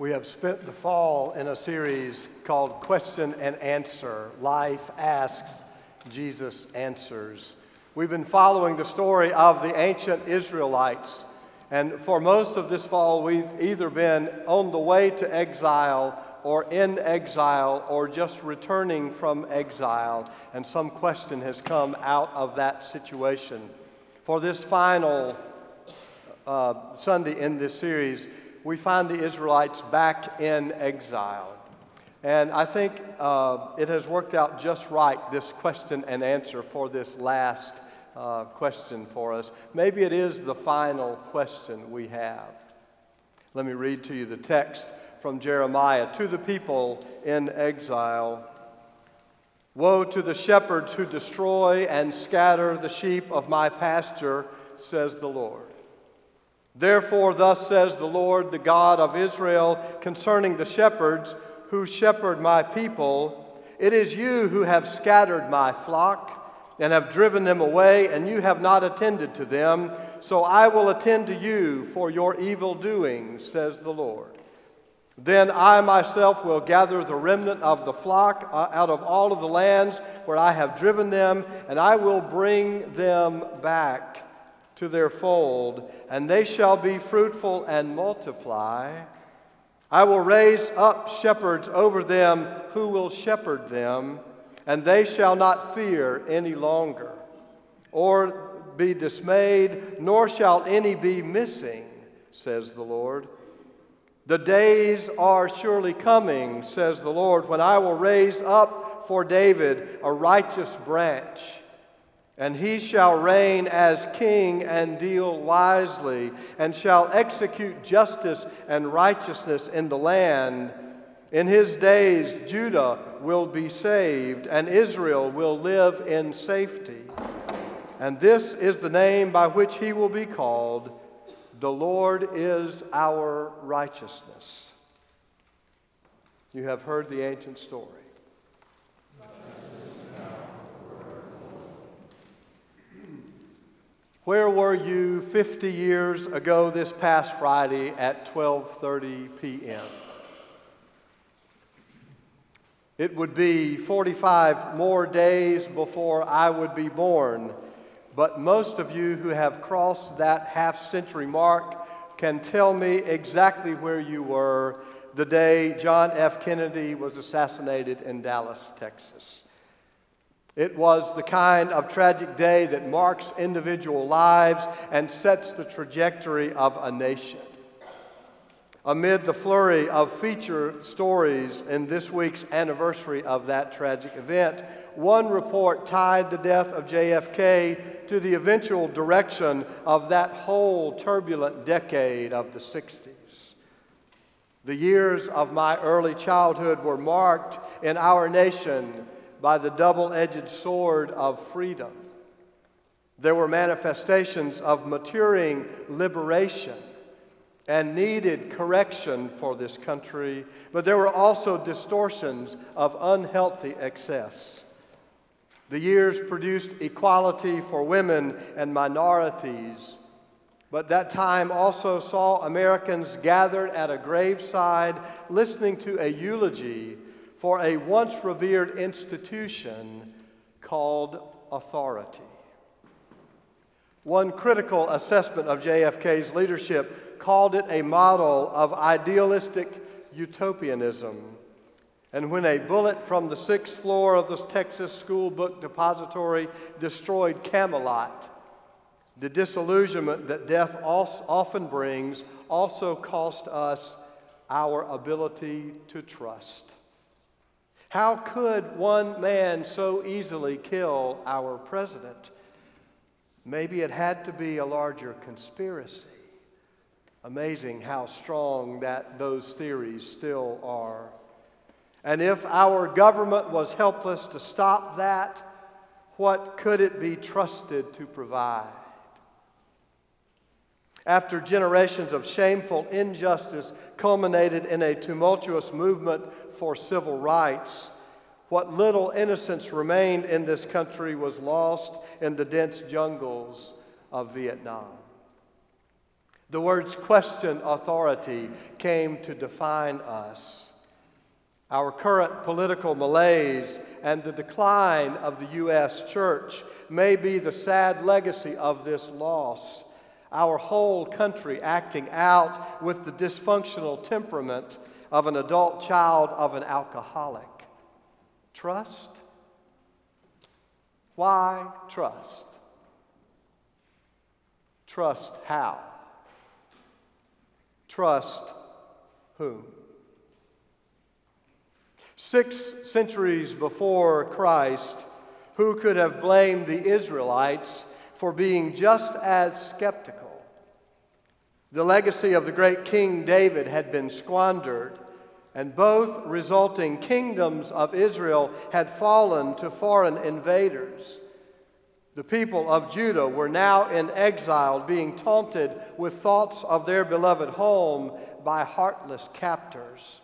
We have spent the fall in a series called Question and Answer Life Asks, Jesus Answers. We've been following the story of the ancient Israelites, and for most of this fall, we've either been on the way to exile or in exile or just returning from exile, and some question has come out of that situation. For this final uh, Sunday in this series, we find the Israelites back in exile. And I think uh, it has worked out just right, this question and answer for this last uh, question for us. Maybe it is the final question we have. Let me read to you the text from Jeremiah to the people in exile. Woe to the shepherds who destroy and scatter the sheep of my pasture, says the Lord. Therefore, thus says the Lord, the God of Israel, concerning the shepherds who shepherd my people It is you who have scattered my flock and have driven them away, and you have not attended to them. So I will attend to you for your evil doings, says the Lord. Then I myself will gather the remnant of the flock uh, out of all of the lands where I have driven them, and I will bring them back to their fold, and they shall be fruitful and multiply. I will raise up shepherds over them who will shepherd them, and they shall not fear any longer, or be dismayed, nor shall any be missing, says the Lord. The days are surely coming, says the Lord, when I will raise up for David a righteous branch, and he shall reign as king and deal wisely, and shall execute justice and righteousness in the land. In his days, Judah will be saved, and Israel will live in safety. And this is the name by which he will be called the Lord is our righteousness. You have heard the ancient story. Where were you 50 years ago this past Friday at 12:30 p.m.? It would be 45 more days before I would be born but most of you who have crossed that half century mark can tell me exactly where you were the day John F. Kennedy was assassinated in Dallas, Texas. It was the kind of tragic day that marks individual lives and sets the trajectory of a nation. Amid the flurry of feature stories in this week's anniversary of that tragic event, one report tied the death of JFK to the eventual direction of that whole turbulent decade of the 60s. The years of my early childhood were marked in our nation by the double edged sword of freedom. There were manifestations of maturing liberation and needed correction for this country, but there were also distortions of unhealthy excess. The years produced equality for women and minorities, but that time also saw Americans gathered at a graveside listening to a eulogy for a once revered institution called authority. One critical assessment of JFK's leadership called it a model of idealistic utopianism and when a bullet from the sixth floor of the Texas School Book Depository destroyed Camelot, the disillusionment that death often brings also cost us our ability to trust. How could one man so easily kill our president? Maybe it had to be a larger conspiracy. Amazing how strong that those theories still are. And if our government was helpless to stop that, what could it be trusted to provide? After generations of shameful injustice culminated in a tumultuous movement for civil rights, what little innocence remained in this country was lost in the dense jungles of Vietnam. The words question authority came to define us. Our current political malaise and the decline of the U.S. church may be the sad legacy of this loss. Our whole country acting out with the dysfunctional temperament of an adult child of an alcoholic. Trust? Why trust? Trust how? Trust whom? Six centuries before Christ, who could have blamed the Israelites for being just as skeptical? The legacy of the great King David had been squandered, and both resulting kingdoms of Israel had fallen to foreign invaders. The people of Judah were now in exile, being taunted with thoughts of their beloved home by heartless captors.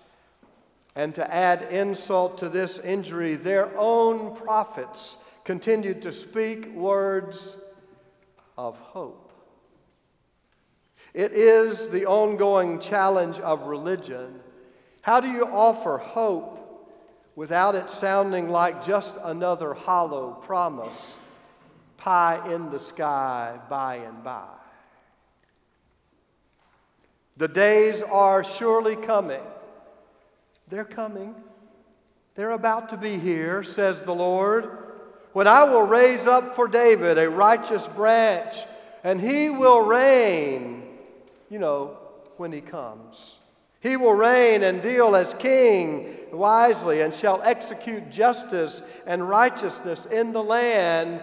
And to add insult to this injury, their own prophets continued to speak words of hope. It is the ongoing challenge of religion. How do you offer hope without it sounding like just another hollow promise? pie in the sky by and by. The days are surely coming. They're coming. They're about to be here, says the Lord, when I will raise up for David a righteous branch, and he will reign, you know, when he comes. He will reign and deal as king wisely and shall execute justice and righteousness in the land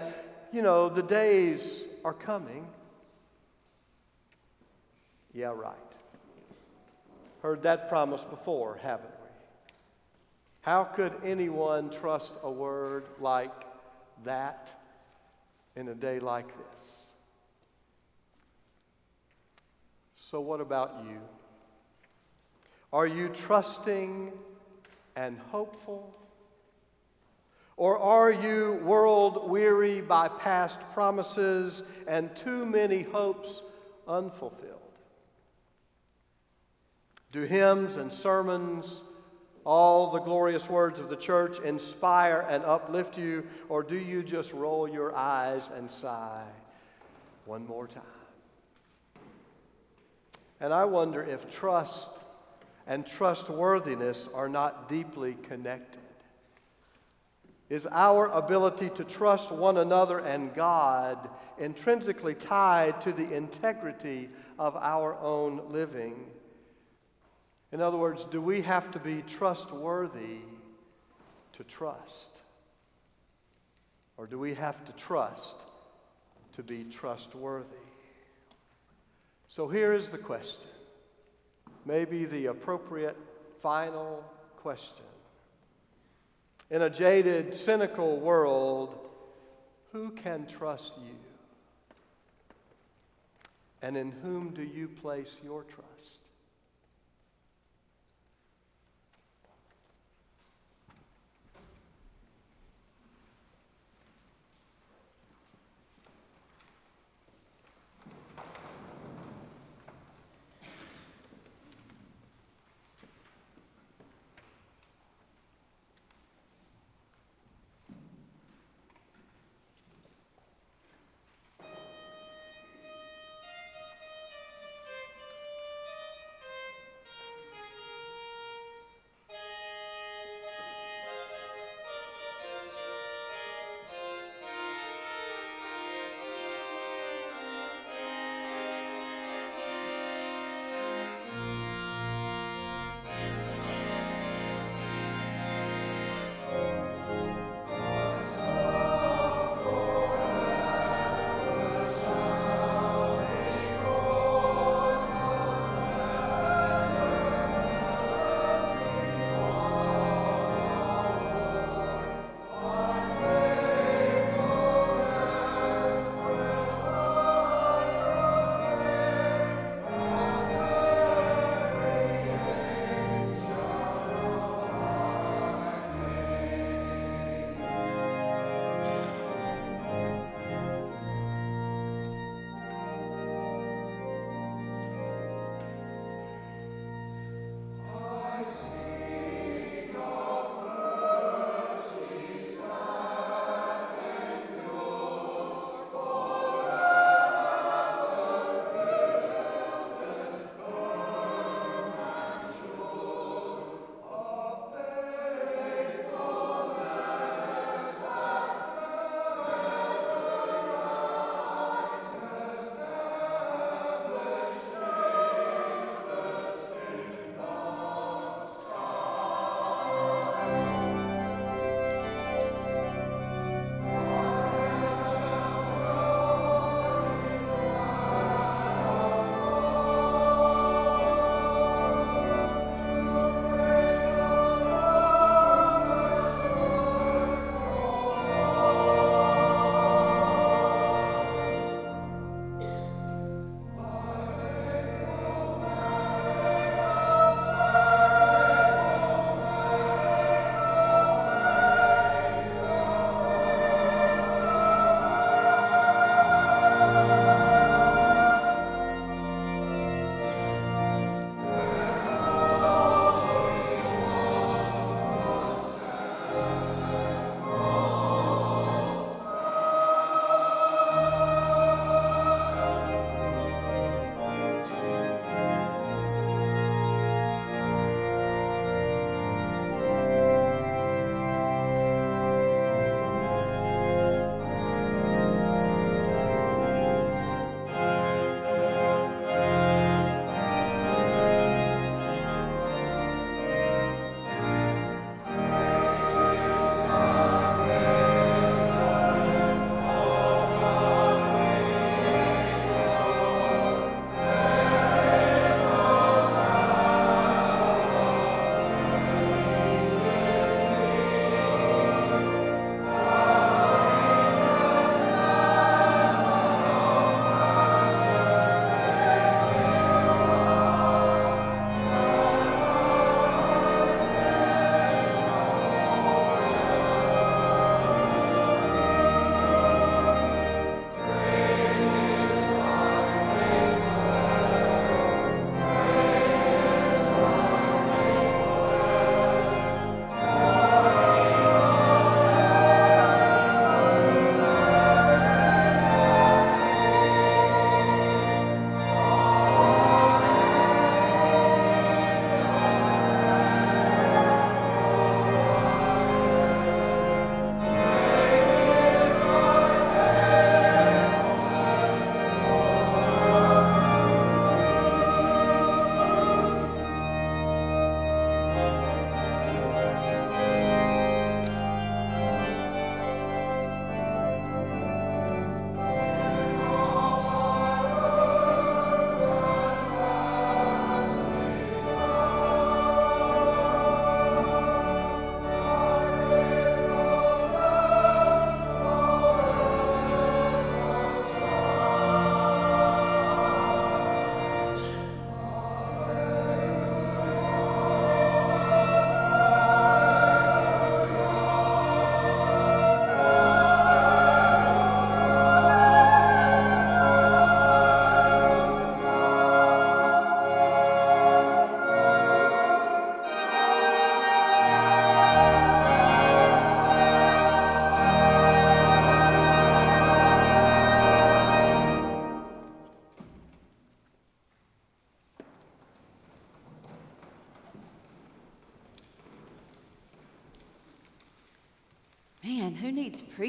you know, the days are coming. Yeah, right. Heard that promise before, haven't we? How could anyone trust a word like that in a day like this? So, what about you? Are you trusting and hopeful? Or are you world weary by past promises and too many hopes unfulfilled? Do hymns and sermons, all the glorious words of the church, inspire and uplift you, or do you just roll your eyes and sigh one more time? And I wonder if trust and trustworthiness are not deeply connected is our ability to trust one another and God intrinsically tied to the integrity of our own living. In other words, do we have to be trustworthy to trust? Or do we have to trust to be trustworthy? So here is the question, maybe the appropriate final question. In a jaded, cynical world, who can trust you? And in whom do you place your trust?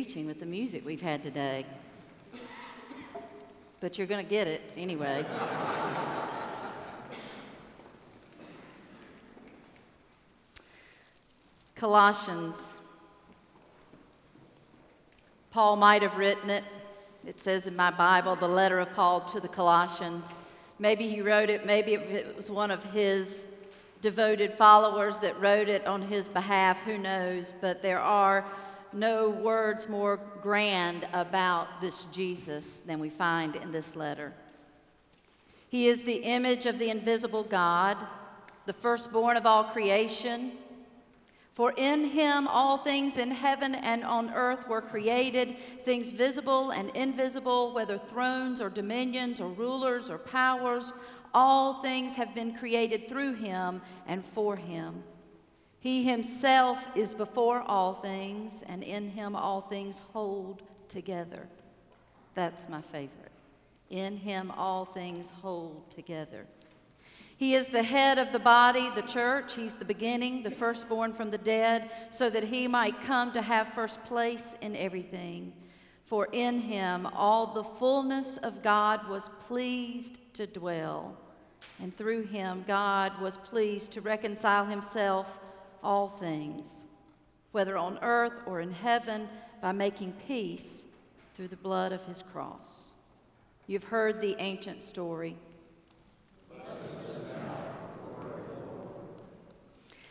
Preaching with the music we've had today? But you're going to get it anyway. Colossians. Paul might have written it. It says in my Bible, the letter of Paul to the Colossians. Maybe he wrote it, maybe it was one of his devoted followers that wrote it on his behalf, who knows? But there are no words more grand about this Jesus than we find in this letter. He is the image of the invisible God, the firstborn of all creation. For in him all things in heaven and on earth were created, things visible and invisible, whether thrones or dominions or rulers or powers. All things have been created through him and for him. He himself is before all things, and in him all things hold together. That's my favorite. In him all things hold together. He is the head of the body, the church. He's the beginning, the firstborn from the dead, so that he might come to have first place in everything. For in him all the fullness of God was pleased to dwell. And through him God was pleased to reconcile himself all things, whether on earth or in heaven, by making peace through the blood of his cross. You've heard the ancient story.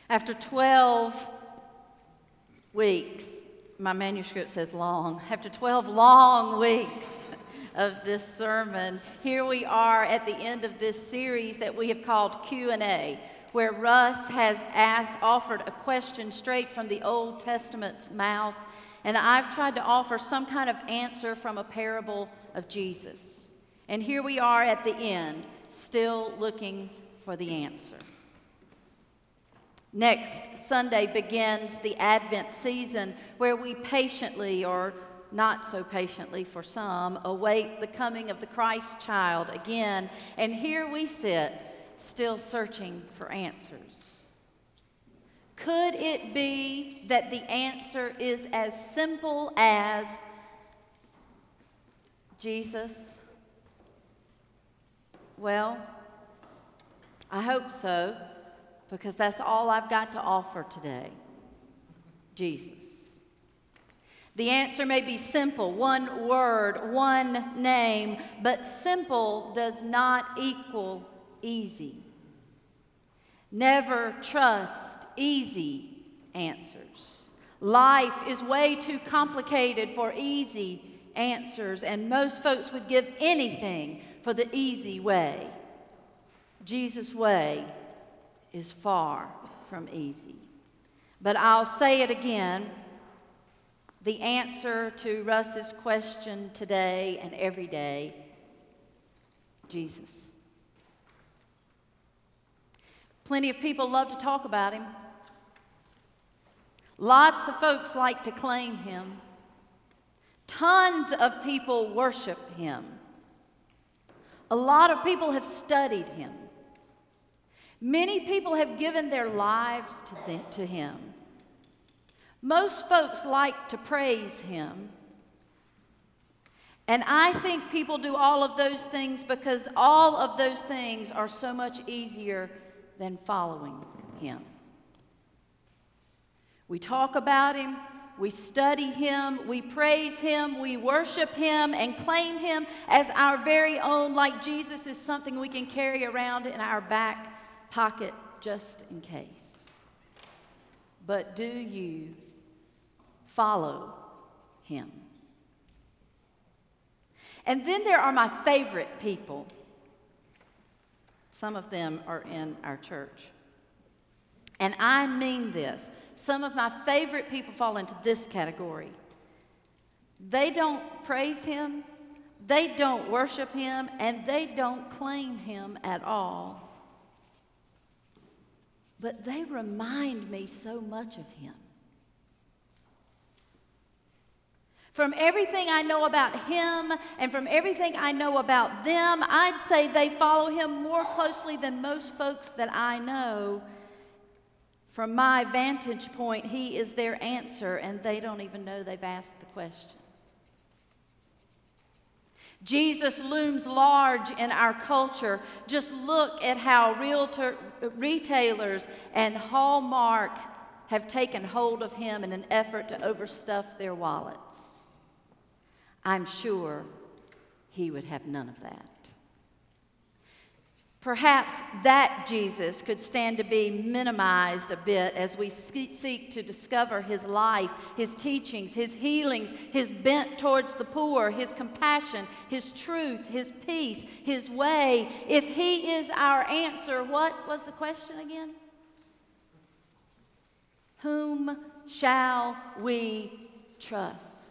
After 12 weeks, my manuscript says long, after 12 long weeks of this sermon, here we are at the end of this series that we have called Q&A, where Russ has asked, offered a question straight from the Old Testament's mouth, and I've tried to offer some kind of answer from a parable of Jesus. And here we are at the end, still looking for the answer. Next Sunday begins the Advent season where we patiently, or not so patiently for some, await the coming of the Christ child again. And here we sit, still searching for answers. Could it be that the answer is as simple as Jesus? Well, I hope so because that's all I've got to offer today Jesus. The answer may be simple one word, one name, but simple does not equal easy. Never trust easy answers. Life is way too complicated for easy answers, and most folks would give anything for the easy way. Jesus' way is far from easy. But I'll say it again the answer to Russ's question today and every day Jesus. Plenty of people love to talk about him. Lots of folks like to claim him. Tons of people worship him. A lot of people have studied him. Many people have given their lives to, to him. Most folks like to praise him. And I think people do all of those things because all of those things are so much easier than following him. We talk about him, we study him, we praise him, we worship him, and claim him as our very own, like Jesus is something we can carry around in our back pocket just in case. But do you follow him? And then there are my favorite people. Some of them are in our church. And I mean this. Some of my favorite people fall into this category. They don't praise him, they don't worship him, and they don't claim him at all but they remind me so much of him. From everything I know about him and from everything I know about them, I'd say they follow him more closely than most folks that I know From my vantage point, He is their answer, and they don't even know they've asked the question. Jesus looms large in our culture. Just look at how realtor, retailers and Hallmark have taken hold of him in an effort to overstuff their wallets. I'm sure he would have none of that. Perhaps that Jesus could stand to be minimized a bit as we seek to discover his life, his teachings, his healings, his bent towards the poor, his compassion, his truth, his peace, his way. If he is our answer, what was the question again? Whom shall we trust?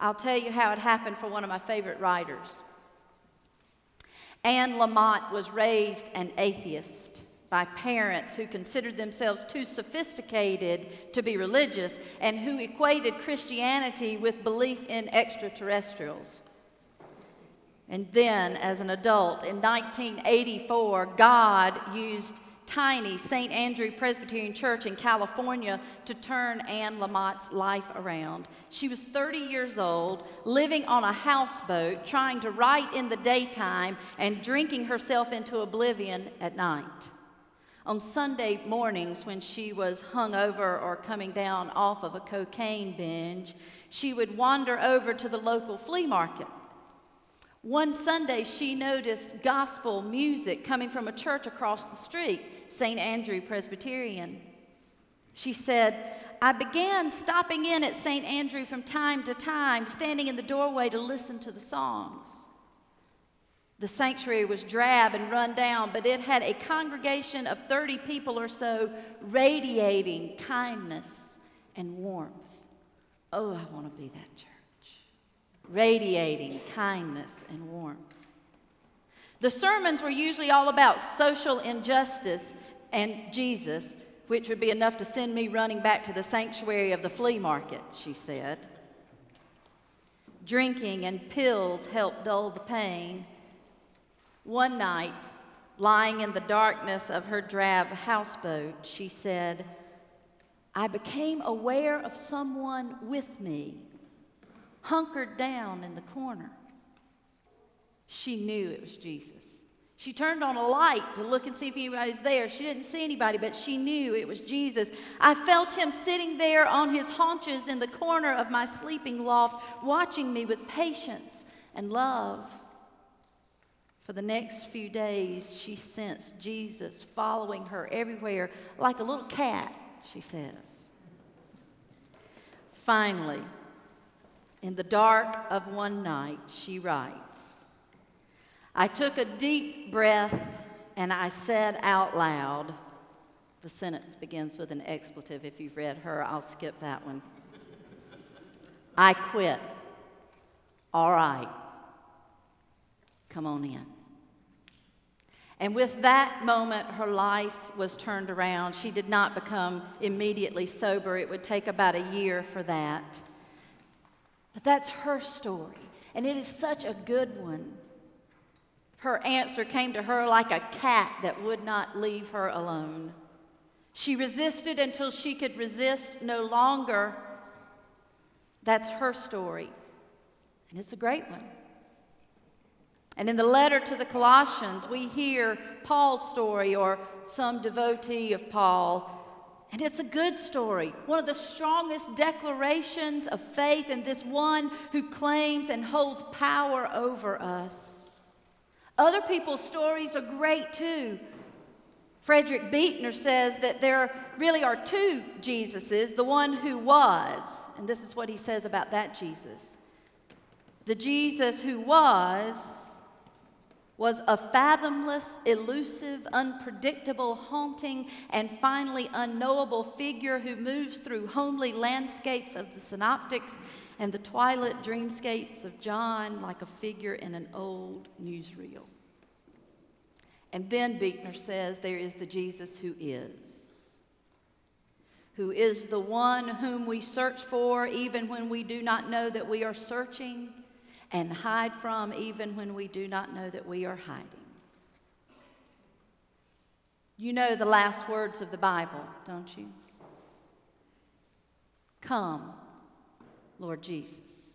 I'll tell you how it happened for one of my favorite writers. Anne Lamott was raised an atheist by parents who considered themselves too sophisticated to be religious and who equated Christianity with belief in extraterrestrials. And then, as an adult, in 1984, God used tiny St. Andrew Presbyterian Church in California to turn Anne Lamott's life around. She was 30 years old, living on a houseboat, trying to write in the daytime and drinking herself into oblivion at night. On Sunday mornings, when she was hung over or coming down off of a cocaine binge, she would wander over to the local flea market. One Sunday, she noticed gospel music coming from a church across the street. St. Andrew Presbyterian. She said, I began stopping in at St. Andrew from time to time, standing in the doorway to listen to the songs. The sanctuary was drab and run down, but it had a congregation of 30 people or so radiating kindness and warmth. Oh, I want to be that church. Radiating kindness and warmth. The sermons were usually all about social injustice and Jesus, which would be enough to send me running back to the sanctuary of the flea market, she said. Drinking and pills helped dull the pain. One night, lying in the darkness of her drab houseboat, she said, I became aware of someone with me, hunkered down in the corner. She knew it was Jesus. She turned on a light to look and see if anybody was there. She didn't see anybody, but she knew it was Jesus. I felt him sitting there on his haunches in the corner of my sleeping loft, watching me with patience and love. For the next few days, she sensed Jesus following her everywhere like a little cat, she says. Finally, in the dark of one night, she writes, I took a deep breath and I said out loud, the sentence begins with an expletive. If you've read her, I'll skip that one. I quit. All right. Come on in. And with that moment, her life was turned around. She did not become immediately sober. It would take about a year for that. But that's her story, and it is such a good one. Her answer came to her like a cat that would not leave her alone. She resisted until she could resist no longer. That's her story. And it's a great one. And in the letter to the Colossians, we hear Paul's story or some devotee of Paul. And it's a good story, one of the strongest declarations of faith in this one who claims and holds power over us. Other people's stories are great too. Frederick Buechner says that there really are two Jesuses the one who was, and this is what he says about that Jesus. The Jesus who was, was a fathomless, elusive, unpredictable, haunting, and finally unknowable figure who moves through homely landscapes of the synoptics and the twilight dreamscapes of John like a figure in an old newsreel. And then Buechner says there is the Jesus who is, who is the one whom we search for even when we do not know that we are searching, and hide from even when we do not know that we are hiding. You know the last words of the Bible, don't you? Come, Lord Jesus.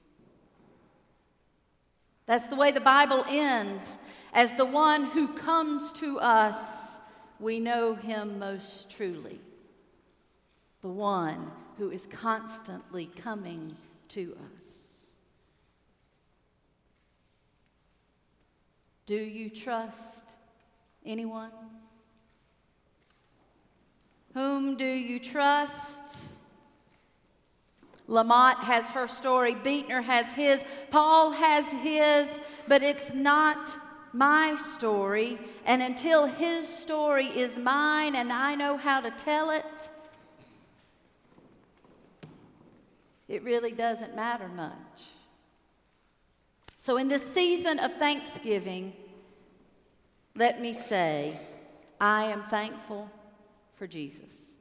That's the way the Bible ends. As the one who comes to us, we know him most truly. The one who is constantly coming to us. Do you trust anyone? Whom do you trust? Lamott has her story, Buechner has his, Paul has his, but it's not my story. And until his story is mine and I know how to tell it, it really doesn't matter much. So, in this season of Thanksgiving, let me say, I am thankful for Jesus.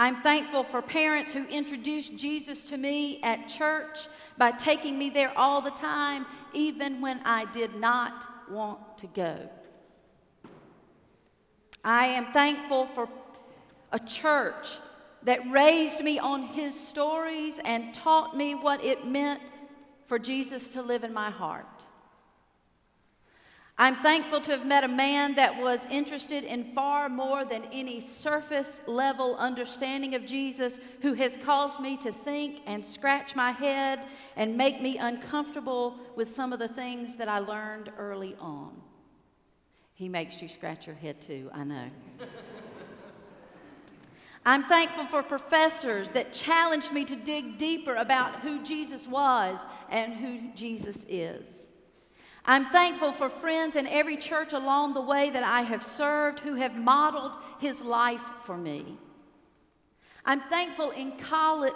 I'm thankful for parents who introduced Jesus to me at church by taking me there all the time, even when I did not want to go. I am thankful for a church that raised me on his stories and taught me what it meant for Jesus to live in my heart. I'm thankful to have met a man that was interested in far more than any surface level understanding of Jesus, who has caused me to think and scratch my head and make me uncomfortable with some of the things that I learned early on. He makes you scratch your head too, I know. I'm thankful for professors that challenged me to dig deeper about who Jesus was and who Jesus is. I'm thankful for friends in every church along the way that I have served who have modeled his life for me. I'm thankful in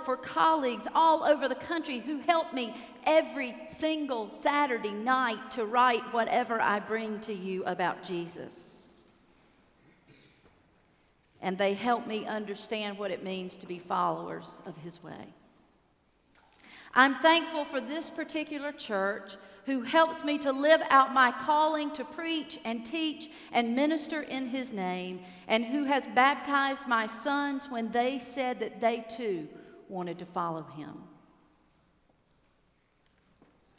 for colleagues all over the country who help me every single Saturday night to write whatever I bring to you about Jesus. And they help me understand what it means to be followers of his way. I'm thankful for this particular church who helps me to live out my calling to preach and teach and minister in his name, and who has baptized my sons when they said that they too wanted to follow him.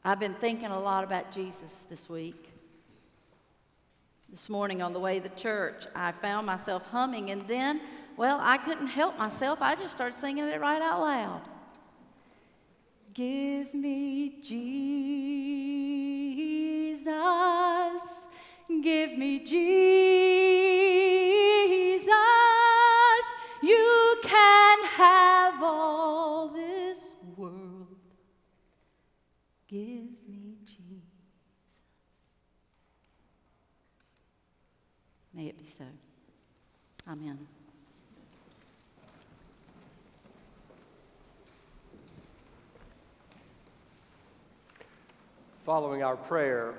I've been thinking a lot about Jesus this week. This morning on the way to church, I found myself humming, and then, well, I couldn't help myself. I just started singing it right out loud. Give me Jesus, give me Jesus. You can have all this world. Give me Jesus. May it be so. Amen. Following our prayer,